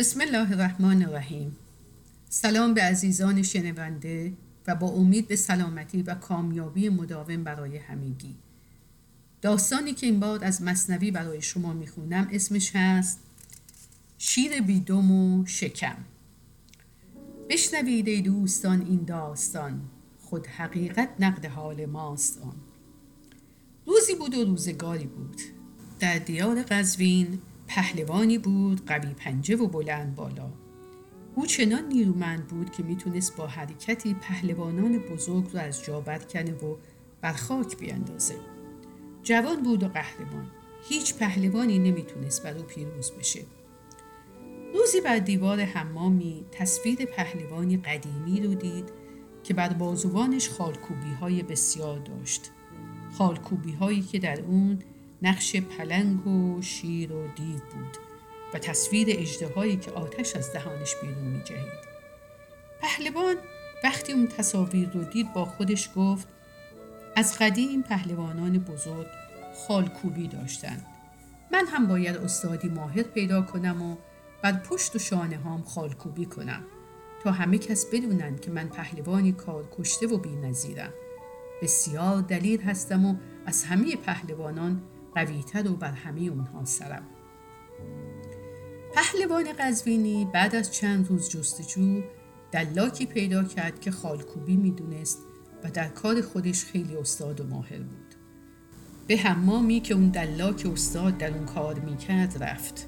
بسم الله الرحمن الرحیم. سلام به عزیزان شنونده و با امید به سلامتی و کامیابی مداوم برای همگی. داستانی که این بار از مصنوی برای شما می‌خونم اسمش هست شیر بیدم و شکم. بشنوید ای دوستان این داستان. خود حقیقت نقد حال ماست آن. روزی بود و روزگاری بود. در دیار قزوین پهلوانی بود قوی پنجه و بلند بالا. او چنان نیرومند بود که می‌تونست با حرکتی پهلوانان بزرگ رو از جا برکنه و بر خاک بیاندازه جوان بود و قهرمان. هیچ پهلوانی نمی‌تونست بر او پیروز بشه. روزی بر دیوار حمامی تصویر پهلوانی قدیمی رو دید که بر بازوانش خالکوبی های بسیار داشت. خالکوبی هایی که در اون نقش پلنگ و شیر و دیو بود و تصویر اجدهایی که آتش از دهانش بیرون می جهید. پهلوان وقتی اون تصاویر رو دید با خودش گفت از قدیم پهلوانان بزرگ خالکوبی داشتند. من هم باید استادی ماهر پیدا کنم و بر پشت و شانه هام خالکوبی کنم تا همه کس بدونند که من پهلوانی کار کشته و بی نظیرم. بسیار دلیل هستم و از همه پهلوانان قویتر و بر همه اونها سرم پهلوان قزوینی بعد از چند روز جستجو دلاکی پیدا کرد که خالکوبی می‌دونست و در کار خودش خیلی استاد و ماهر بود. به حمامی که اون دلاک استاد در اون کار می‌کرد رفت.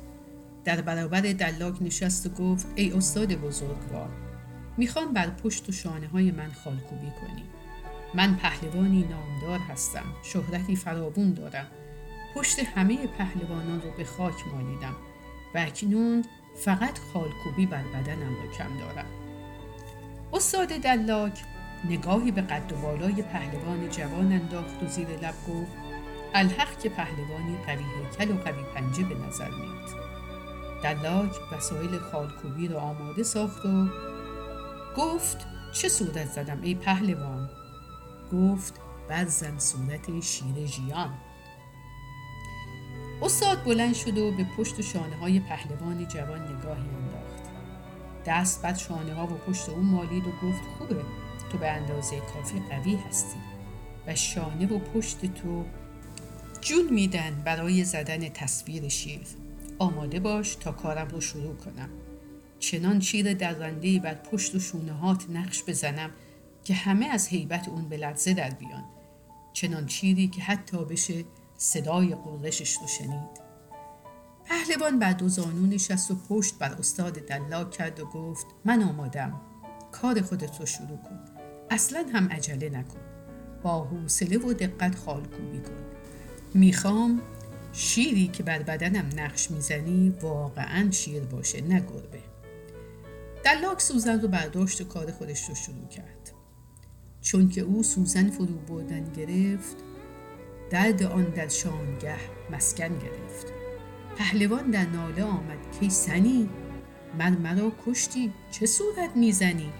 در برابر دلاک نشست و گفت ای استاد بزرگوار می‌خوام بر پشت و شانه های من خالکوبی کنی. من پهلوانی نامدار هستم شهرتی فراوون دارم. پشت همه پهلوانان رو به خاک مالیدم و اکنون فقط خالکوبی بر بدنم رو کم دارم. استاد دلاک نگاهی به قد و بالای پهلوان جوان انداخت و زیر لب گفت الحق که پهلوانی قوی هیکل و قوی پنجه به نظر میاد دلاک وسایل خالکوبی رو آماده ساخت و گفت چه صورت زدم ای پهلوان؟ گفت زن صورت شیر جیان استاد بلند شد و به پشت و شانه های پهلوان جوان نگاهی انداخت. دست بد شانه ها و پشت اون مالید و گفت خوبه تو به اندازه کافی قوی هستی. و شانه و پشت تو جون میدن برای زدن تصویر شیر. آماده باش تا کارم رو شروع کنم. چنان شیر درنده بر پشت و شونه هات نقش بزنم که همه از حیبت اون به لرزه در بیان. چنان چیری که حتی بشه صدای قرشش رو شنید. پهلوان بعد دو زانو نشست و پشت بر استاد دلاک کرد و گفت من آمادم. کار خودت رو شروع کن. اصلا هم عجله نکن. با حوصله و دقت خالکوبی کن. می‌خوام شیری که بر بدنم نقش می‌زنی واقعا شیر باشه نه گربه. دلاک سوزن رو برداشت و کار خودش رو شروع کرد. چون که او سوزن فرو بردن گرفت درد آن در شامگه مسکن گرفت. پهلوان در ناله آمد. که سنی من مرا کشتی؟ چه صورت می‌زنی؟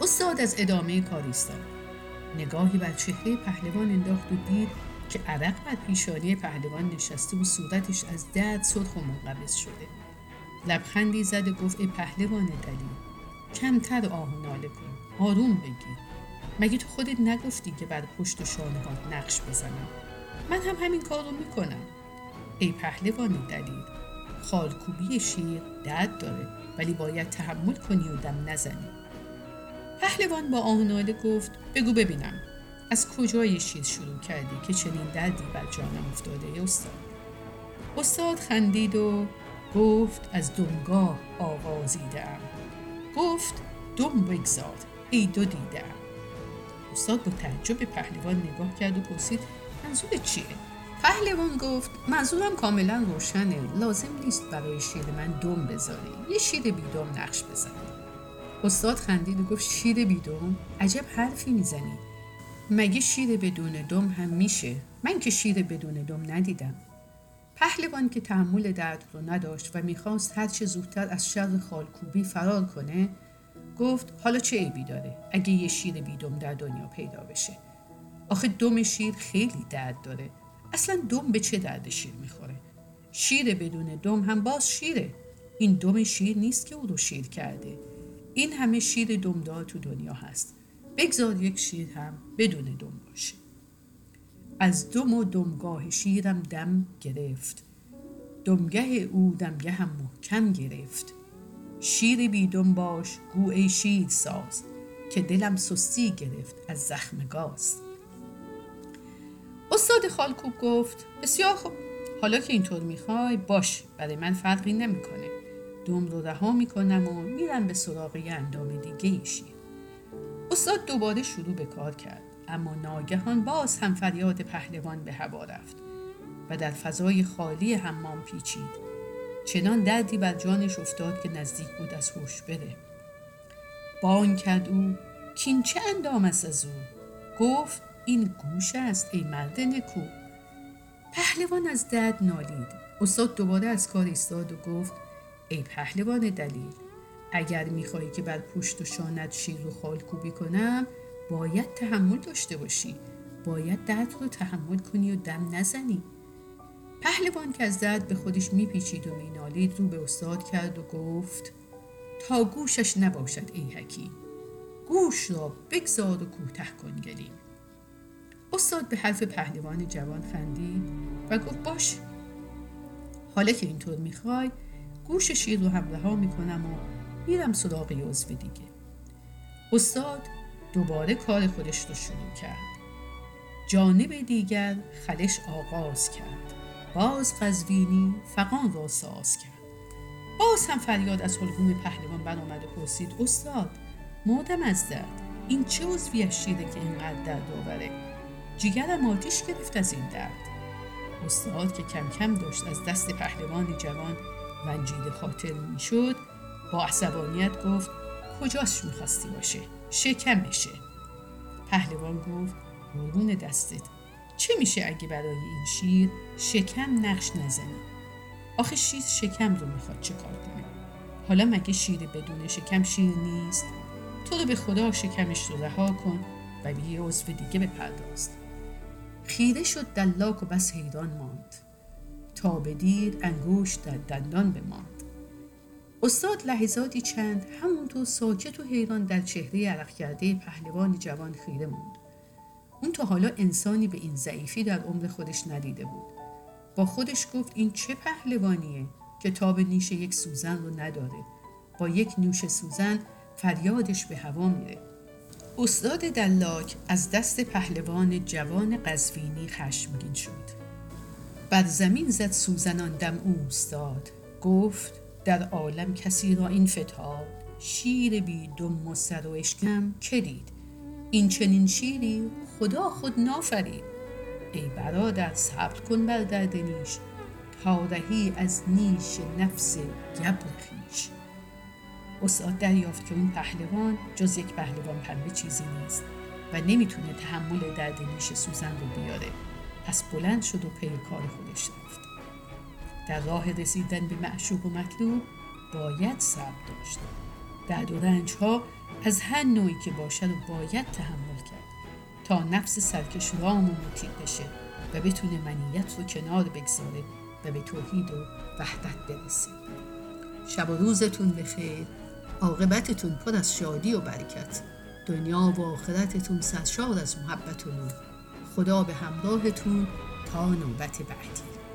استاد از ادامه کار ایستاد. نگاهی بر چهره پهلوان انداخت و دید که عرق بر پیشانی پهلوان نشسته و صورتش از درد سرخ و منقبض شده. لبخندی زد و گفت ای پهلوان دلیل کمتر آه و ناله کن. آروم بگیر. مگه تو خودت نگفتی که بر پشت شانه نقش بزنم؟ من هم همین کار رو می‌کنم. ای پهلوان دلیل خالکوبی شیر درد داره ولی باید تحمل کنی و دم نزنی. پهلوان با آهناله گفت بگو ببینم از کجای شیر شروع کردی که چنین دردی بر جانم افتاده ای استاد؟ استاد خندید و گفت از دمگاه آغازیدم گفت دم بگذار ای دو دیدم استاد با تعجب به پهلوان نگاه کرد و پرسید منظور چیه؟ پهلوان گفت منظورم کاملا روشنه لازم نیست برای شیر من دم بذاری یه شیر بیدم نقش بزن استاد خندید و گفت شیر بیدم؟ عجب حرفی می‌زنی. مگه شیر بدون دم هم میشه؟ من که شیر بدون دم ندیدم. پهلوان که تحمل درد رو نداشت و می‌خواست هرچه زودتر از شر خالکوبی فرار کنه گفت حالا چه عیبی داره؟ اگه یه شیر بیدم در دنیا پیدا بشه. آخه دم شیر خیلی درد داره. اصلا دم به چه درد شیر می‌خوره؟ شیر بدون دم هم باز شیره. این دم شیر نیست که او رو شیر کرده. این همه شیر دمدار تو دنیا هست. بگذار یک شیر هم بدون دم باشه. از دم و دمگاه شیرم دم گرفت. دمگه او دمگه هم محکم گرفت. شیر بی دم باش گو ای شیر ساز که دلم سستی گرفت از زخم گاز. استاد خالکوب گفت بسیار خوب حالا که اینطور می‌خوای باش برای من فرقی نمی‌کنه. دم رو رها می‌کنم و میرم به سراغ یه اندام دیگه شیر. استاد دوباره شروع به کار کرد اما ناگهان باز هم فریاد پهلوان به هوا رفت و در فضای خالی حمام پیچید. چنان دردی بر جانش افتاد که نزدیک بود از هوش بره. بان کرد او کین چه اندام است از او؟ گفت این گوش است ای مرد نکو. پهلوان از درد نالید. استاد دوباره از کار ایستاد و گفت ای پهلوان دلیل اگر می‌خواهی که بر پشت و شانت شیر رو خالکوبی کنم باید تحمل داشته باشی. باید درد رو تحمل کنی و دم نزنی. پهلوان که از درد به خودش میپیچید و مینالید رو به استاد کرد و گفت تا گوشش نباشد ای حکیم گوش را بگذار و کوتاه کن گلیم. استاد به حرف پهلوان جوان خندید و گفت باش. حالا که اینطور می‌خوای گوش شیر رو هم رها می‌کنم و میرم سراغ عضو دیگه. استاد دوباره کار خودش رو شروع کرد. جانب دیگر خلش آغاز کرد. باز قزوینی فقان را ساز کرد. باز هم فریاد از حلقوم پهلوان برآمد و پرسید استاد مردم از درد این چه عضوی از شیره که اینقدر درد آوره؟ جیگرم آتیش گرفت از این درد. استاد که کم کم داشت از دست پهلوان جوان ونجید خاطر می‌شد با عصبانیت گفت کجاش می‌خواستی باشه؟ شکمشه پهلوان گفت قربون دستت. چه میشه اگه برای این شیر شکم نقش نزنی؟ آخه شیر شکم رو می‌خواد چه کار کنه؟ حالا مگه شیر بدون شکم شیر نیست؟ تو رو به خدا شکمش رو رها کن و به یه عضو دیگه بپرداز. خیره شد دلاک و بس حیران ماند. تا به دیر انگوش در دندان بماند. استاد لحظاتی چند همونطور ساکت و حیران در چهره عرق کرده پهلوان جوان خیره موند. اون تا حالا انسانی به این ضعیفی در عمر خودش ندیده بود. با خودش گفت این چه پهلوانیه که تاب نیش یک سوزن رو نداره. با یک نوش سوزن فریادش به هوا میره. استاد دلاک از دست پهلوان جوان قزوینی خشمگین شد. بر زمین زد سوزنان دم اوستاد گفت در عالم کسی را این فتاد. شیر بی دم و سر و اشکم دید؟ این چنین شیری خدا خود نافرید ای برادر صبر کن بر درد نیش تا رهی از نیش نفس گبر خیش استاد دریافت که اون پهلوان جز یک پهلوان پنبه چیزی نیست و نمی‌تونه تحمل درد نیش سوزن رو بیاره. پس بلند شد و پی کار خودش رفت. در راه رسیدن به معشوق و مطلوب باید صبر داشت. درد و رنج ها از هر نوعی که باشه رو باید تحمل کرد تا نفس سرکش رام و مطیع بشه و بتونه منیت رو کنار بگذاره و به توحید و وحدت برسه. شب و روزتون بخیر. عاقبتتون پر از شادی و برکت. دنیا و آخرتتون سرشار از محبت و نور خدا به همراهتون تا نوبت بعدی.